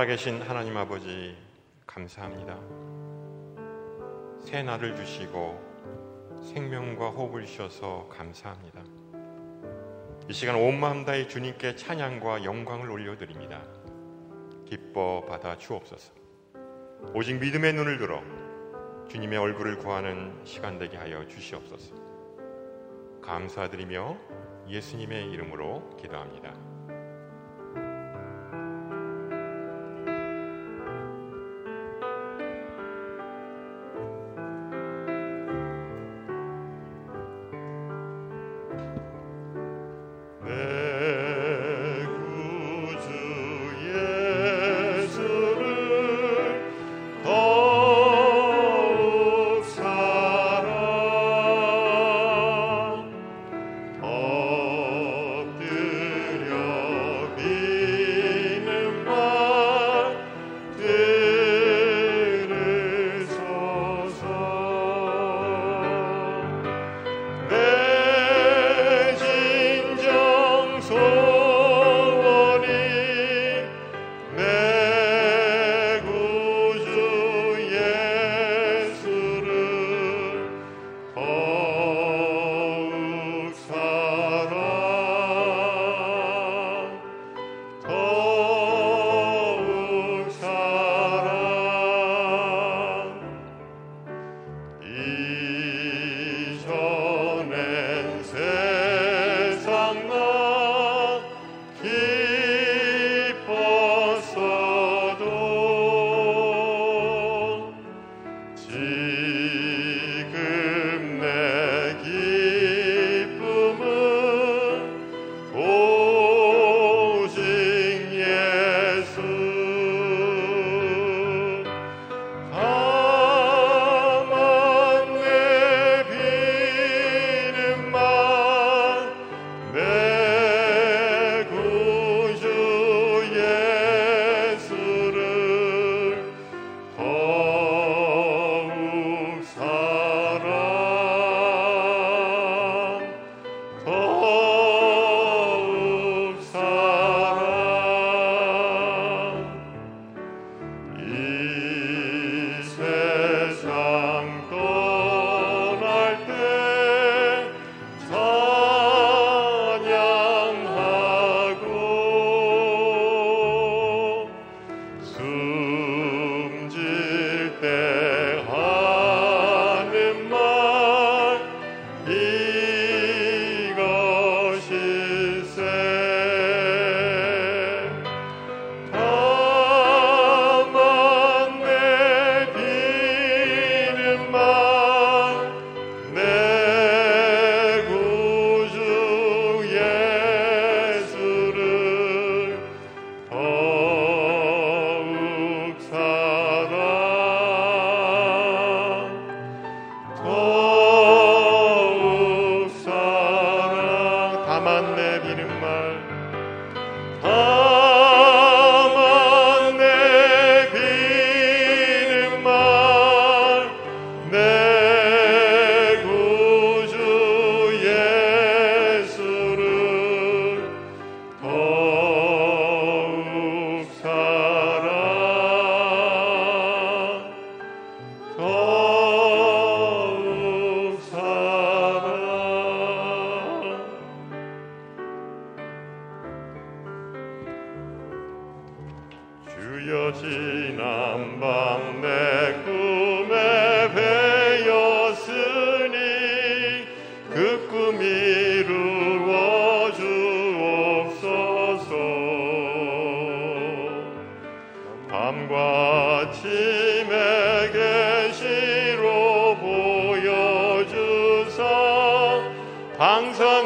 살아계신 하나님 아버지 감사합니다. 새 날을 주시고 생명과 호흡을 주셔서 감사합니다. 이 시간 온 마음 다해 주님께 찬양과 영광을 올려드립니다. 기뻐 받아 주옵소서. 오직 믿음의 눈을 들어 주님의 얼굴을 구하는 시간 되게 하여 주시옵소서. 감사드리며 예수님의 이름으로 기도합니다.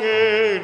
나의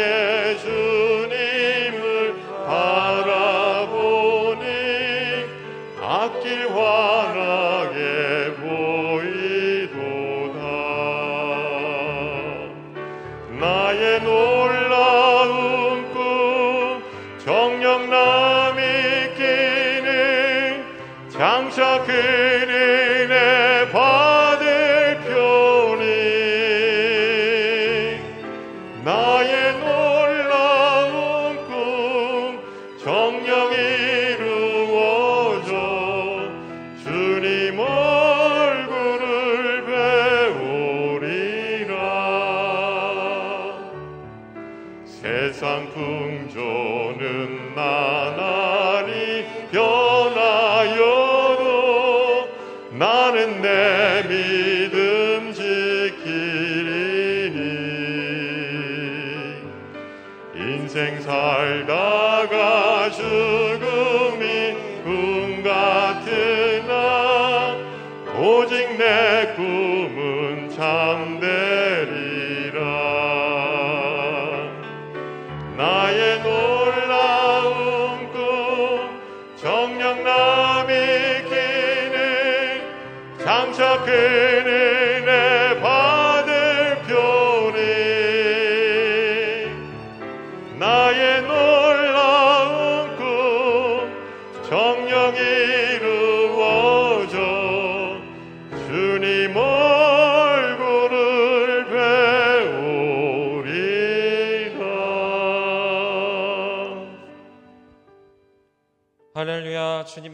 영광 인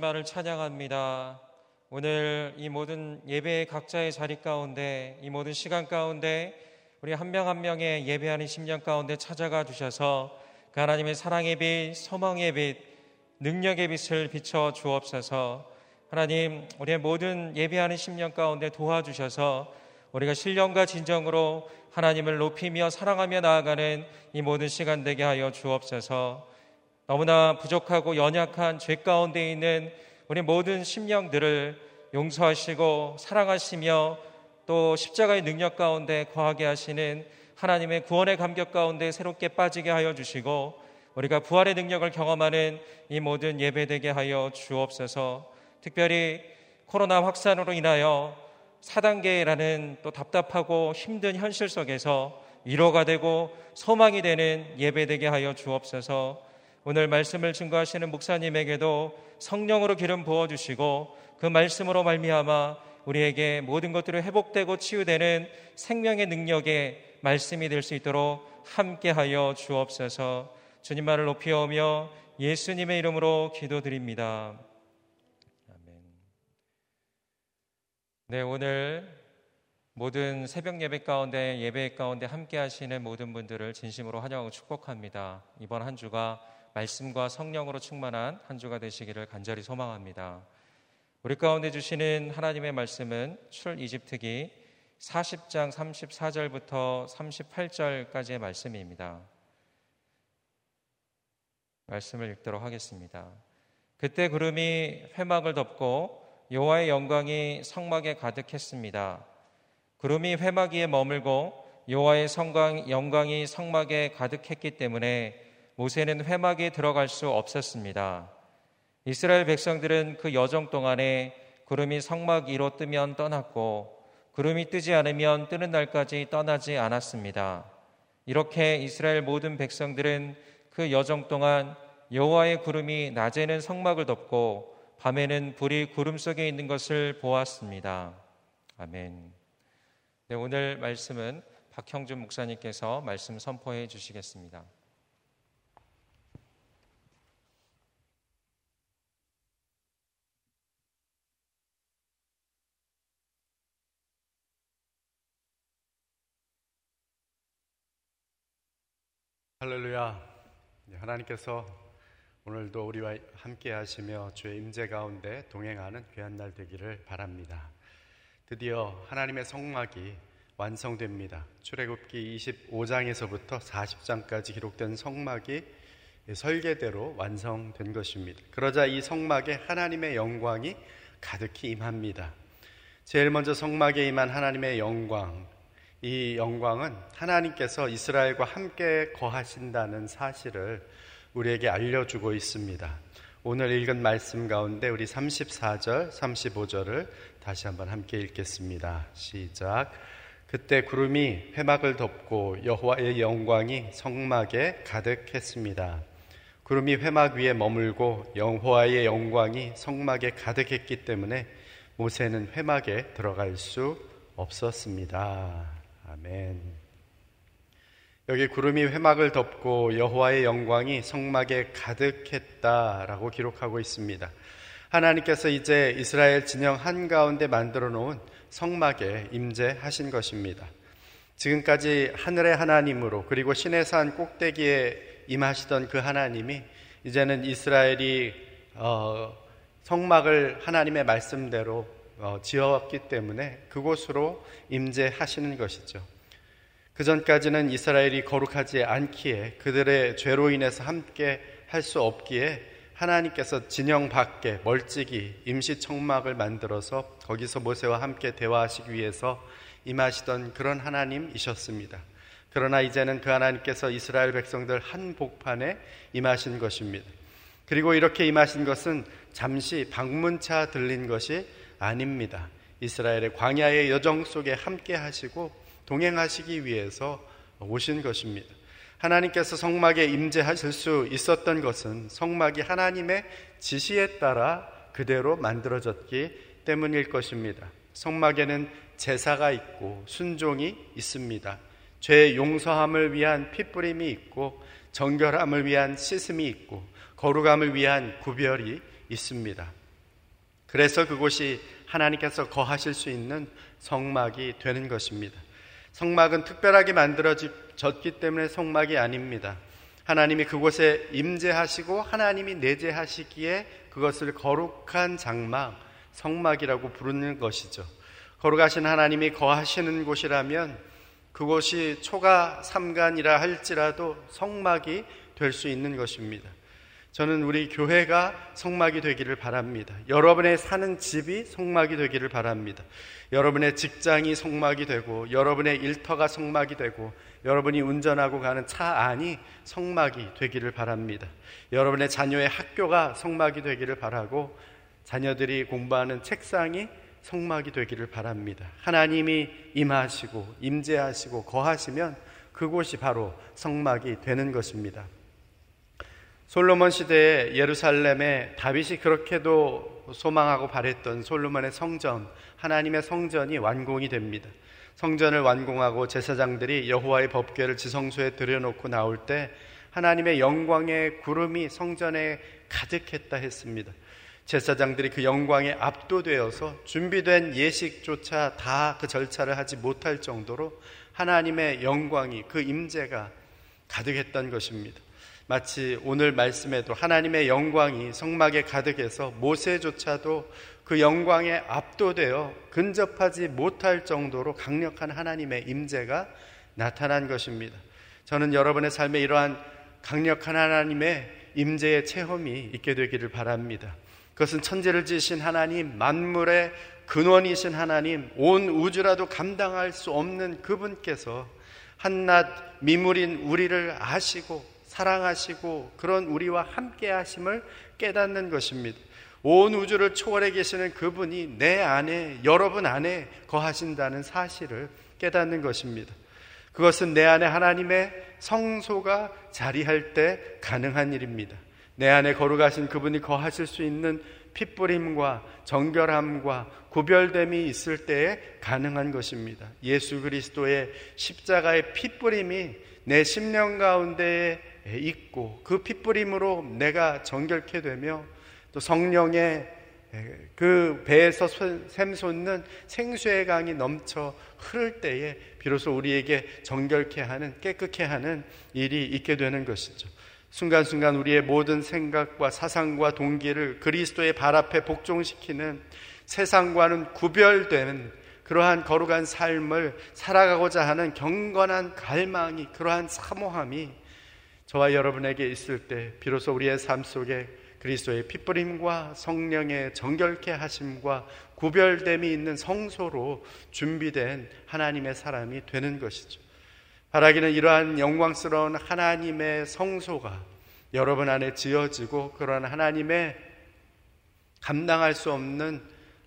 주님만을 찬양합니다. 오늘 이 모든 예배의 각자의 자리 가운데 이 모든 시간 가운데 우리 한명한 명의 예배하는 심령 가운데 찾아가 주셔서 그 하나님의 사랑의 빛, 소망의 빛, 능력의 빛을 비춰 주옵소서. 하나님, 우리의 모든 예배하는 심령 가운데 도와주셔서 우리가 신령과 진정으로 하나님을 높이며 사랑하며 나아가는 이 모든 시간 되게 하여 주옵소서. 너무나 부족하고 연약한 죄 가운데 있는 우리 모든 심령들을 용서하시고 사랑하시며 또 십자가의 능력 가운데 거하게 하시는 하나님의 구원의 감격 가운데 새롭게 빠지게 하여 주시고 우리가 부활의 능력을 경험하는 이 모든 예배되게 하여 주옵소서. 특별히 코로나 확산으로 인하여 4단계라는 또 답답하고 힘든 현실 속에서 위로가 되고 소망이 되는 예배되게 하여 주옵소서. 오늘 말씀을 증거하시는 목사님에게도 성령으로 기름 부어 주시고 그 말씀으로 말미암아 우리에게 모든 것들이 회복되고 치유되는 생명의 능력의 말씀이 될 수 있도록 함께하여 주옵소서. 주님만을 높이오며 예수님의 이름으로 기도드립니다. 아멘. 네, 오늘 모든 새벽 예배 가운데 예배 가운데 함께 하시는 모든 분들을 진심으로 환영하고 축복합니다. 이번 한 주가 말씀과 성령으로 충만한 한 주가 되시기를 간절히 소망합니다. 우리 가운데 주시는 하나님의 말씀은 출 이집트기 40장 34절부터 38절까지의 말씀입니다. 말씀을 읽도록 하겠습니다. 그때 구름이 회막을 덮고 여호와의 영광이 성막에 가득했습니다. 구름이 회막 위에 머물고 여호와의 성광 영광이 성막에 가득했기 때문에 모세는 회막에 들어갈 수 없었습니다. 이스라엘 백성들은 그 여정 동안에 구름이 성막 위로 뜨면 떠났고 구름이 뜨지 않으면 뜨는 날까지 떠나지 않았습니다. 이렇게 이스라엘 모든 백성들은 그 여정 동안 여호와의 구름이 낮에는 성막을 덮고 밤에는 불이 구름 속에 있는 것을 보았습니다. 아멘. 네, 오늘 말씀은 박형준 목사님께서 말씀 선포해 주시겠습니다. 할렐루야. 네, 하나님께서 오늘도 우리와 함께 하시며 주의 임재 가운데 동행하는 귀한 날 되기를 바랍니다. 드디어 하나님의 성막이 완성됩니다. 출애굽기 25장에서부터 40장까지 기록된 성막이 설계대로 완성된 것입니다. 그러자 이 성막에 하나님의 영광이 가득히 임합니다. 제일 먼저 성막에 임한 하나님의 영광, 이 영광은 하나님께서 이스라엘과 함께 거하신다는 사실을 우리에게 알려주고 있습니다. 오늘 읽은 말씀 가운데 우리 34절, 35절을 다시 한번 함께 읽겠습니다. 시작. 그때 구름이 회막을 덮고 여호와의 영광이 성막에 가득했습니다. 구름이 회막 위에 머물고 여호와의 영광이 성막에 가득했기 때문에 모세는 회막에 들어갈 수 없었습니다. 아멘. 여기 구름이 회막을 덮고 여호와의 영광이 성막에 가득했다라고 기록하고 있습니다. 하나님께서 이제 이스라엘 진영 한가운데 만들어 놓은 성막에 임재하신 것입니다. 지금까지 하늘의 하나님으로 그리고 신의 산 꼭대기에 임하시던 그 하나님이 이제는 이스라엘이 어, 성막을 하나님의 말씀대로 어, 지었기 때문에 그곳으로 임재하시는 것이죠. 그 전까지는 이스라엘이 거룩하지 않기에 그들의 죄로 인해서 함께 할 수 없기에 하나님께서 진영 밖에 멀찍이 임시 청막을 만들어서 거기서 모세와 함께 대화하시기 위해서 임하시던 그런 하나님이셨습니다. 그러나 이제는 그 하나님께서 이스라엘 백성들 한 복판에 임하신 것입니다. 그리고 이렇게 임하신 것은 잠시 방문차 들린 것이 아닙니다. 이스라엘의 광야의 여정 속에 함께 하시고 동행하시기 위해서 오신 것입니다. 하나님께서 성막에 임재하실 수 있었던 것은 성막이 하나님의 지시에 따라 그대로 만들어졌기 때문일 것입니다. 성막에는 제사가 있고 순종이 있습니다. 죄 용서함을 위한 핏부림이 있고 정결함을 위한 씻음이 있고 거룩함을 위한 구별이 있습니다. 그래서 그곳이 하나님께서 거하실 수 있는 성막이 되는 것입니다. 성막은 특별하게 만들어졌기 때문에 성막이 아닙니다. 하나님이 그곳에 임재하시고 하나님이 내재하시기에 그것을 거룩한 장막, 성막이라고 부르는 것이죠. 거룩하신 하나님이 거하시는 곳이라면 그곳이 초가 삼간이라 할지라도 성막이 될 수 있는 것입니다. 저는 우리 교회가 성막이 되기를 바랍니다. 여러분의 사는 집이 성막이 되기를 바랍니다. 여러분의 직장이 성막이 되고, 여러분의 일터가 성막이 되고, 여러분이 운전하고 가는 차 안이 성막이 되기를 바랍니다. 여러분의 자녀의 학교가 성막이 되기를 바라고, 자녀들이 공부하는 책상이 성막이 되기를 바랍니다. 하나님이 임하시고, 임재하시고, 거하시면 그곳이 바로 성막이 되는 것입니다. 솔로몬 시대에 예루살렘에 다윗이 그렇게도 소망하고 바랬던 솔로몬의 성전, 하나님의 성전이 완공이 됩니다. 성전을 완공하고 제사장들이 여호와의 법궤를 지성소에 들여놓고 나올 때 하나님의 영광의 구름이 성전에 가득했다 했습니다. 제사장들이 그 영광에 압도되어서 준비된 예식조차 다 그 절차를 하지 못할 정도로 하나님의 영광이 그 임재가 가득했던 것입니다. 마치 오늘 말씀에도 하나님의 영광이 성막에 가득해서 모세조차도 그 영광에 압도되어 근접하지 못할 정도로 강력한 하나님의 임재가 나타난 것입니다. 저는 여러분의 삶에 이러한 강력한 하나님의 임재의 체험이 있게 되기를 바랍니다. 그것은 천지를 지으신 하나님, 만물의 근원이신 하나님, 온 우주라도 감당할 수 없는 그분께서 한낱 미물인 우리를 아시고 사랑하시고 그런 우리와 함께 하심을 깨닫는 것입니다. 온 우주를 초월해 계시는 그분이 내 안에, 여러분 안에 거하신다는 사실을 깨닫는 것입니다. 그것은 내 안에 하나님의 성소가 자리할 때 가능한 일입니다. 내 안에 거룩하신 그분이 거하실 수 있는 핏부림과 정결함과 구별됨이 있을 때에 가능한 것입니다. 예수 그리스도의 십자가의 핏부림이 내 심령 가운데에 있고 그 핏부림으로 내가 정결케 되며 또 성령의 그 배에서 샘솟는 생수의 강이 넘쳐 흐를 때에 비로소 우리에게 정결케 하는 깨끗케 하는 일이 있게 되는 것이죠. 순간순간 우리의 모든 생각과 사상과 동기를 그리스도의 발 앞에 복종시키는 세상과는 구별된 그러한 거룩한 삶을 살아가고자 하는 경건한 갈망이 그러한 사모함이 저와 여러분에게 있을 때 비로소 우리의 삶 속에 그 그리스도의 핏부림과 성령의 정결케 하심과 구별됨이 있는 성소로 준비된 하나님의 사람이 되는 것이죠. 바라기는 이러한 영광스러운 하나님의 성소가 여러분 안에 지어지고 그러한 하나님의 감당할 수 없는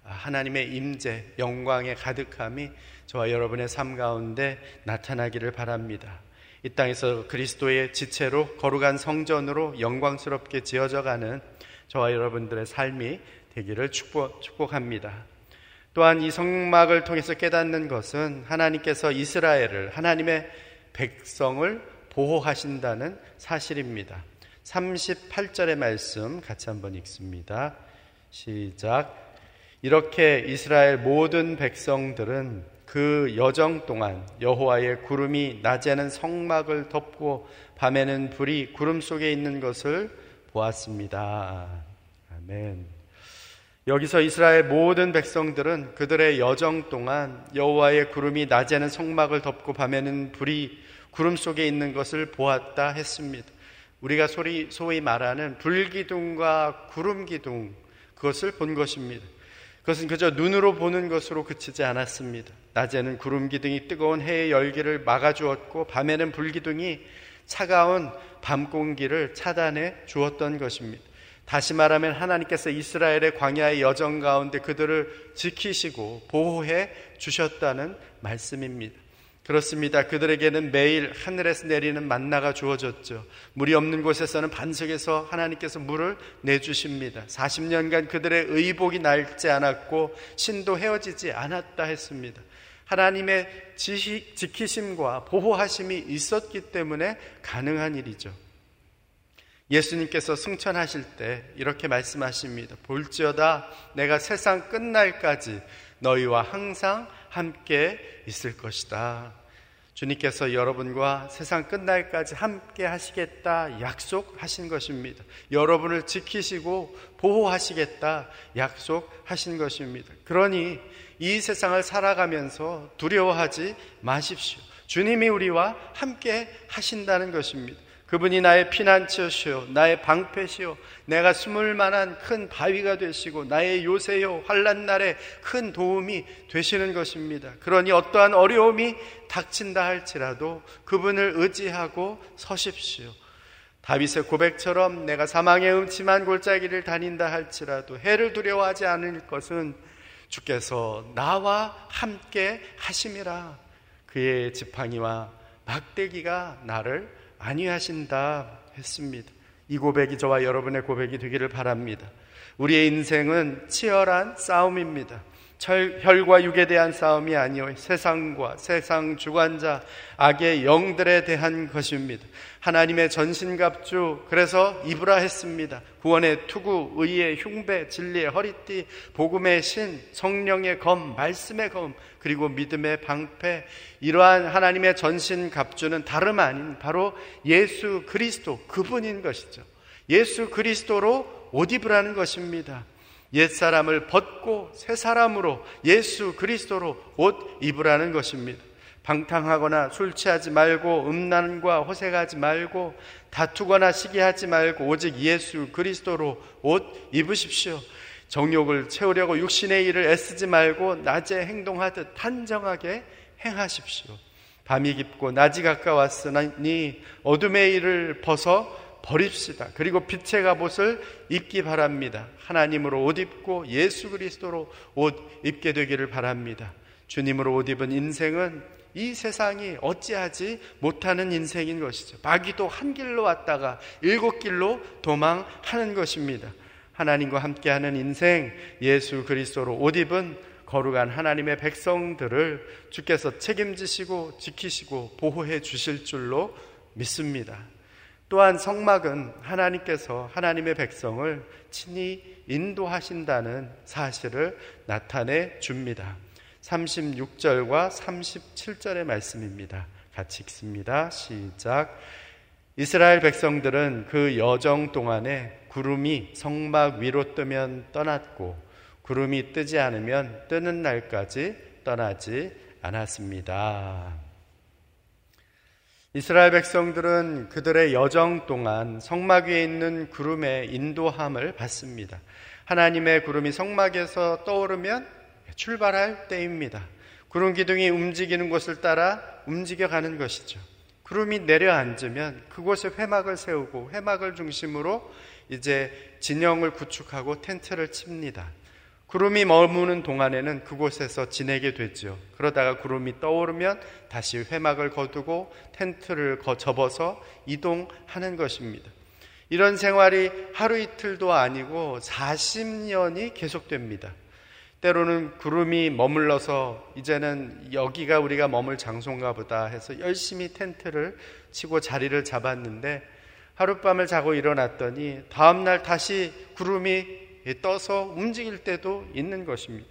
하나님의 임재, 영광의 가득함이 저와 여러분의 삶 가운데 나타나기를 바랍니다. 이 땅에서 그리스도의 지체로 거룩한 성전으로 영광스럽게 지어져 가는 저와 여러분들의 삶이 되기를 축복, 축복합니다. 또한 이 성막을 통해서 깨닫는 것은 하나님께서 이스라엘을 하나님의 백성을 보호하신다는 사실입니다. 38절의 말씀 같이 한번 읽습니다. 시작. 이렇게 이스라엘 모든 백성들은 그 여정 동안 여호와의 구름이 낮에는 성막을 덮고 밤에는 불이 구름 속에 있는 것을 보았습니다. 아멘. 여기서 이스라엘 모든 백성들은 그들의 여정 동안 여호와의 구름이 낮에는 성막을 덮고 밤에는 불이 구름 속에 있는 것을 보았다 했습니다. 우리가 소리, 소위 말하는 불기둥과 구름기둥 그것을 본 것입니다. 그것은 그저 눈으로 보는 것으로 그치지 않았습니다. 낮에는 구름 기둥이 뜨거운 해의 열기를 막아주었고 밤에는 불기둥이 차가운 밤 공기를 차단해 주었던 것입니다. 다시 말하면 하나님께서 이스라엘의 광야의 여정 가운데 그들을 지키시고 보호해 주셨다는 말씀입니다. 그렇습니다. 그들에게는 매일 하늘에서 내리는 만나가 주어졌죠. 물이 없는 곳에서는 반석에서 하나님께서 물을 내주십니다. 40년간 그들의 의복이 낡지 않았고 신도 헤어지지 않았다 했습니다. 하나님의 지시, 지키심과 보호하심이 있었기 때문에 가능한 일이죠. 예수님께서 승천하실 때 이렇게 말씀하십니다. 볼지어다 내가 세상 끝날까지 너희와 항상 함께 있을 것이다. 주님께서 여러분과 세상 끝날까지 함께 하시겠다 약속하신 것입니다. 여러분을 지키시고 보호하시겠다 약속하신 것입니다. 그러니 이 세상을 살아가면서 두려워하지 마십시오. 주님이 우리와 함께 하신다는 것입니다. 그분이 나의 피난처시요 나의 방패시요 내가 숨을 만한 큰 바위가 되시고 나의 요새요 환란 날에 큰 도움이 되시는 것입니다. 그러니 어떠한 어려움이 닥친다 할지라도 그분을 의지하고 서십시오. 다윗의 고백처럼 내가 사망의 음침한 골짜기를 다닌다 할지라도 해를 두려워하지 않을 것은 주께서 나와 함께 하심이라 그의 지팡이와 막대기가 나를 안위하신다 했습니다. 이 고백이 저와 여러분의 고백이 되기를 바랍니다. 우리의 인생은 치열한 싸움입니다. 혈과 육에 대한 싸움이 아니요 세상과 세상 주관자 악의 영들에 대한 것입니다. 하나님의 전신갑주 그래서 입으라 했습니다. 구원의 투구, 의의 흉배, 진리의 허리띠, 복음의 신, 성령의 검, 말씀의 검, 그리고 믿음의 방패 이러한 하나님의 전신갑주는 다름 아닌 바로 예수 그리스도 그분인 것이죠. 예수 그리스도로 옷 입으라는 것입니다. 옛사람을 벗고 새 사람으로 예수 그리스도로 옷 입으라는 것입니다. 방탕하거나 술 취하지 말고 음란과 호색하지 말고 다투거나 시기하지 말고 오직 예수 그리스도로 옷 입으십시오. 정욕을 채우려고 육신의 일을 애쓰지 말고 낮에 행동하듯 단정하게 행하십시오. 밤이 깊고 낮이 가까웠으니 어둠의 일을 벗어 버립시다. 그리고 빛의 갑옷을 입기 바랍니다. 하나님으로 옷 입고 예수 그리스도로 옷 입게 되기를 바랍니다. 주님으로 옷 입은 인생은 이 세상이 어찌하지 못하는 인생인 것이죠. 마귀도 한 길로 왔다가 일곱 길로 도망하는 것입니다. 하나님과 함께하는 인생, 예수 그리스도로 옷 입은 거룩한 하나님의 백성들을 주께서 책임지시고 지키시고 보호해 주실 줄로 믿습니다. 또한 성막은 하나님께서 하나님의 백성을 친히 인도하신다는 사실을 나타내 줍니다. 36절과 37절의 말씀입니다. 같이 읽습니다. 시작. 이스라엘 백성들은 그 여정 동안에 구름이 성막 위로 뜨면 떠났고 구름이 뜨지 않으면 뜨는 날까지 떠나지 않았습니다. 이스라엘 백성들은 그들의 여정 동안 성막 위에 있는 구름의 인도함을 받습니다. 하나님의 구름이 성막에서 떠오르면 출발할 때입니다. 구름 기둥이 움직이는 곳을 따라 움직여가는 것이죠. 구름이 내려앉으면 그곳에 회막을 세우고 회막을 중심으로 이제 진영을 구축하고 텐트를 칩니다. 구름이 머무는 동안에는 그곳에서 지내게 되죠. 그러다가 구름이 떠오르면 다시 회막을 거두고 텐트를 접어서 이동하는 것입니다. 이런 생활이 하루 이틀도 아니고 40년이 계속됩니다. 때로는 구름이 머물러서 이제는 여기가 우리가 머물 장소인가 보다 해서 열심히 텐트를 치고 자리를 잡았는데 하룻밤을 자고 일어났더니 다음날 다시 구름이 떠서 움직일 때도 있는 것입니다.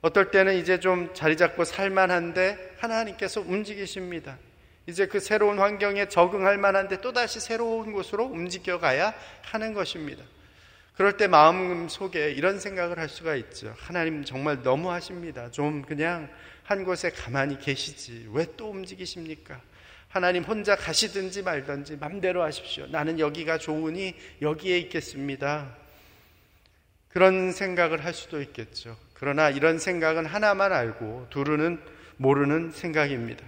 어떨 때는 이제 좀 자리 잡고 살만한데 하나님께서 움직이십니다. 이제 그 새로운 환경에 적응할 만한데 또다시 새로운 곳으로 움직여 가야 하는 것입니다. 그럴 때 마음 속에 이런 생각을 할 수가 있죠. 하나님 정말 너무하십니다. 좀 그냥 한 곳에 가만히 계시지. 왜 또 움직이십니까? 하나님 혼자 가시든지 말든지 맘대로 하십시오. 나는 여기가 좋으니 여기에 있겠습니다. 그런 생각을 할 수도 있겠죠. 그러나 이런 생각은 하나만 알고 두루는 모르는 생각입니다.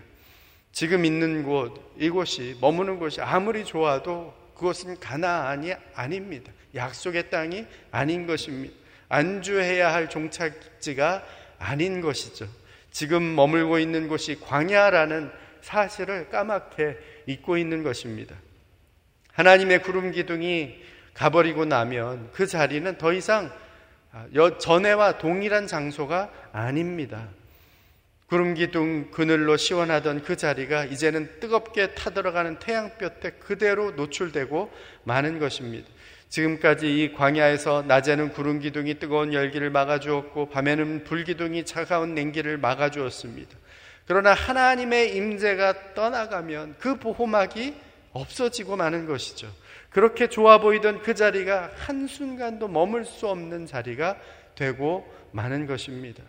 지금 있는 곳, 이곳이 머무는 곳이 아무리 좋아도 그것은 가나안이 아닙니다. 약속의 땅이 아닌 것입니다. 안주해야 할 종착지가 아닌 것이죠. 지금 머물고 있는 곳이 광야라는 사실을 까맣게 잊고 있는 것입니다. 하나님의 구름 기둥이 가버리고 나면 그 자리는 더 이상 아, 전에와 동일한 장소가 아닙니다. 구름 기둥 그늘로 시원하던 그 자리가 이제는 뜨겁게 타들어가는 태양볕에 그대로 노출되고 마는 것입니다. 지금까지 이 광야에서 낮에는 구름 기둥이 뜨거운 열기를 막아주었고 밤에는 불 기둥이 차가운 냉기를 막아주었습니다. 그러나 하나님의 임재가 떠나가면 그 보호막이 없어지고 마는 것이죠. 그렇게 좋아 보이던 그 자리가 한순간도 머물 수 없는 자리가 되고 마는 것입니다.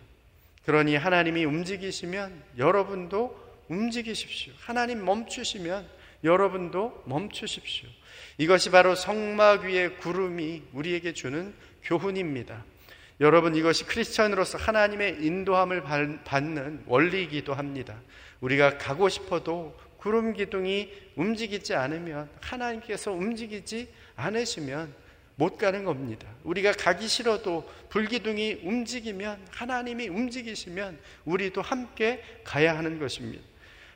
그러니 하나님이 움직이시면 여러분도 움직이십시오. 하나님 멈추시면 여러분도 멈추십시오. 이것이 바로 성막 위의 구름이 우리에게 주는 교훈입니다. 여러분 이것이 크리스천으로서 하나님의 인도함을 받는 원리이기도 합니다. 우리가 가고 싶어도 구름 기둥이 움직이지 않으면 하나님께서 움직이지 않으시면 못 가는 겁니다. 우리가 가기 싫어도 불기둥이 움직이면 하나님이 움직이시면 우리도 함께 가야 하는 것입니다.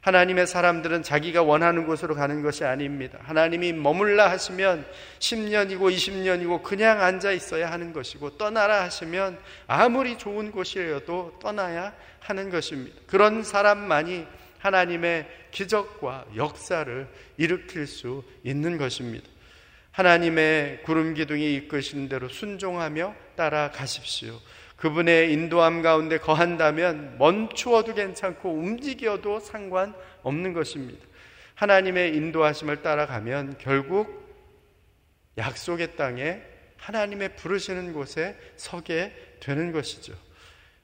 하나님의 사람들은 자기가 원하는 곳으로 가는 것이 아닙니다. 하나님이 머물라 하시면 10년이고 20년이고 그냥 앉아 있어야 하는 것이고 떠나라 하시면 아무리 좋은 곳이어도 떠나야 하는 것입니다. 그런 사람만이 하나님의 기적과 역사를 일으킬 수 있는 것입니다. 하나님의 구름 기둥이 이끄시는 대로 순종하며 따라가십시오. 그분의 인도함 가운데 거한다면 멈추어도 괜찮고 움직여도 상관없는 것입니다. 하나님의 인도하심을 따라가면 결국 약속의 땅에 하나님의 부르시는 곳에 서게 되는 것이죠.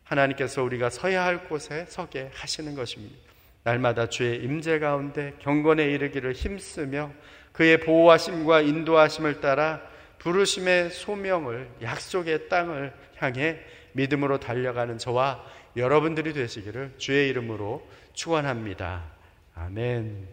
하나님께서 우리가 서야 할 곳에 서게 하시는 것입니다. 날마다 주의 임재 가운데 경건에 이르기를 힘쓰며 그의 보호하심과 인도하심을 따라 부르심의 소명을 약속의 땅을 향해 믿음으로 달려가는 저와 여러분들이 되시기를 주의 이름으로 축원합니다. 아멘.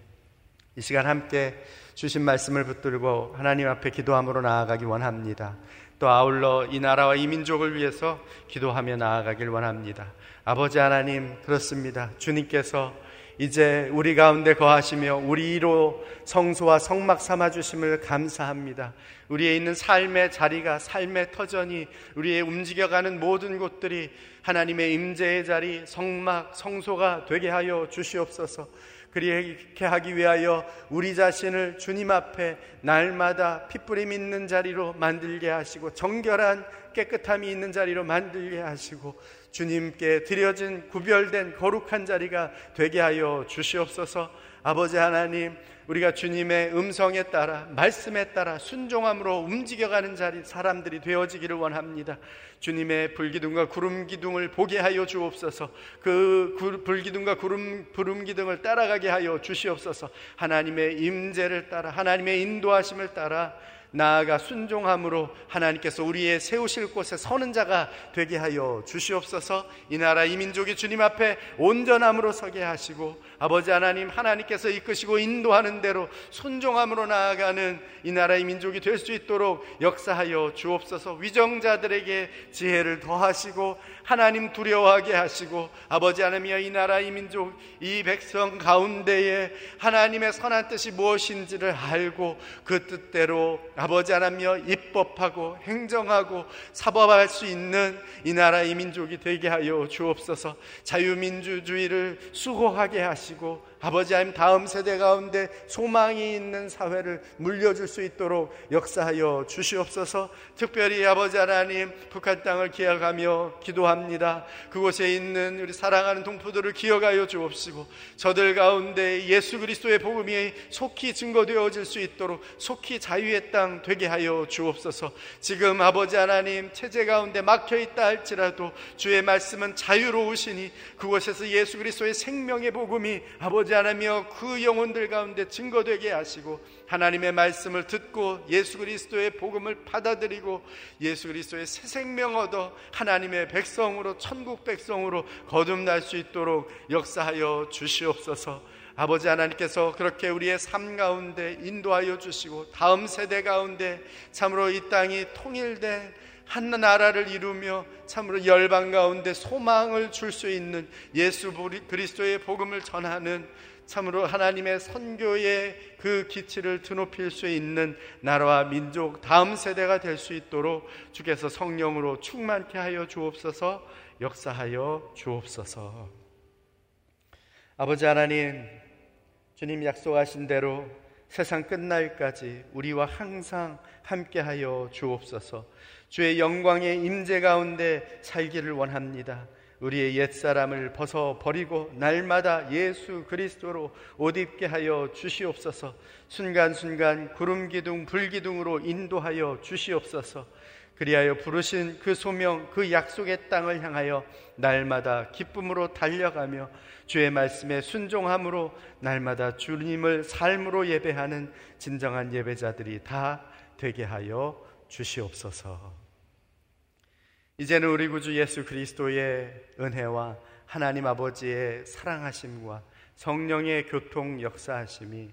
이 시간 함께 주신 말씀을 붙들고 하나님 앞에 기도함으로 나아가기 원합니다. 또 아울러 이 나라와 이 민족을 위해서 기도하며 나아가길 원합니다. 아버지 하나님 그렇습니다. 주님께서 이제 우리 가운데 거하시며 우리로 성소와 성막 삼아 주심을 감사합니다. 우리의 있는 삶의 자리가 삶의 터전이 우리의 움직여가는 모든 곳들이 하나님의 임재의 자리 성막 성소가 되게 하여 주시옵소서. 그렇게 하기 위하여 우리 자신을 주님 앞에 날마다 핏부림 있는 자리로 만들게 하시고 정결한 깨끗함이 있는 자리로 만들게 하시고 주님께 드려진 구별된 거룩한 자리가 되게 하여 주시옵소서. 아버지 하나님, 우리가 주님의 음성에 따라 말씀에 따라 순종함으로 움직여가는 자리 사람들이 되어지기를 원합니다. 주님의 불기둥과 구름 기둥을 보게 하여 주옵소서. 그 불기둥과 구름 구름 기둥을 따라가게 하여 주시옵소서. 하나님의 임재를 따라 하나님의 인도하심을 따라 나아가 순종함으로 하나님께서 우리의 세우실 곳에 서는 자가 되게 하여 주시옵소서. 이 나라 이 민족이 주님 앞에 온전함으로 서게 하시고 아버지 하나님 하나님께서 이끄시고 인도하는 대로 순종함으로 나아가는 이 나라의 민족이 될 수 있도록 역사하여 주옵소서. 위정자들에게 지혜를 더하시고 하나님 두려워하게 하시고 아버지 하나님이여 이 나라 이 민족 이 백성 가운데에 하나님의 선한 뜻이 무엇인지를 알고 그 뜻대로 아버지 하나님이여 입법하고 행정하고 사법할 수 있는 이 나라 이 민족이 되게 하여 주옵소서. 자유민주주의를 수호하게 하시고 아버지 하나님 다음 세대 가운데 소망이 있는 사회를 물려줄 수 있도록 역사하여 주시옵소서. 특별히 아버지 하나님 북한 땅을 기억하며 기도합니다. 그곳에 있는 우리 사랑하는 동포들을 기억하여 주옵시고 저들 가운데 예수 그리스도의 복음이 속히 증거되어질 수 있도록 속히 자유의 땅 되게 하여 주옵소서. 지금 아버지 하나님 체제 가운데 막혀 있다 할지라도 주의 말씀은 자유로우시니 그곳에서 예수 그리스도의 생명의 복음이 아버지 하나며 그 영혼들 가운데 증거되게 하시고 하나님의 말씀을 듣고 예수 그리스도의 복음을 받아들이고 예수 그리스도의 새 생명 얻어 하나님의 백성으로 천국 백성으로 거듭날 수 있도록 역사하여 주시옵소서. 아버지 하나님께서 그렇게 우리의 삶 가운데 인도하여 주시고 다음 세대 가운데 참으로 이 땅이 통일된 한 나라를 이루며 참으로 열방 가운데 소망을 줄 수 있는 예수 그리스도의 복음을 전하는 참으로 하나님의 선교의 그 기치를 드높일 수 있는 나라와 민족 다음 세대가 될 수 있도록 주께서 성령으로 충만케 하여 주옵소서 역사하여 주옵소서. 아버지 하나님 주님 약속하신 대로 세상 끝날까지 우리와 항상 함께하여 주옵소서 주의 영광의 임재 가운데 살기를 원합니다 우리의 옛사람을 벗어 버리고 날마다 예수 그리스도로 옷 입게 하여 주시옵소서. 순간순간 구름 기둥 불 기둥으로 인도하여 주시옵소서. 그리하여 부르신 그 소명 그 약속의 땅을 향하여 날마다 기쁨으로 달려가며 주의 말씀에 순종함으로 날마다 주님을 삶으로 예배하는 진정한 예배자들이 다 되게 하여 주시옵소서. 이제는 우리 구주 예수 그리스도의 은혜와 하나님 아버지의 사랑하심과 성령의 교통 역사하심이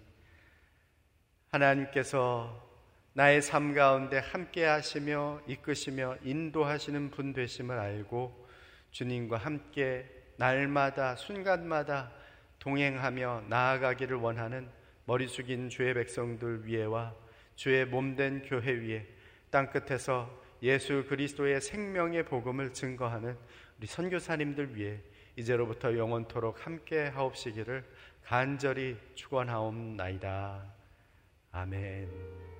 하나님께서 나의 삶 가운데 함께 하시며 이끄시며 인도하시는 분 되심을 알고 주님과 함께 날마다 순간마다 동행하며 나아가기를 원하는 머리 숙인 주의 백성들 위에와 주의 몸된 교회 위에 땅 끝에서 예수 그리스도의 생명의 복음을 증거하는 우리 선교사님들 위해 이제로부터 영원토록 함께 하옵시기를 간절히 축원하옵나이다. 아멘.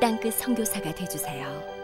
땅끝 성교사가 되주세요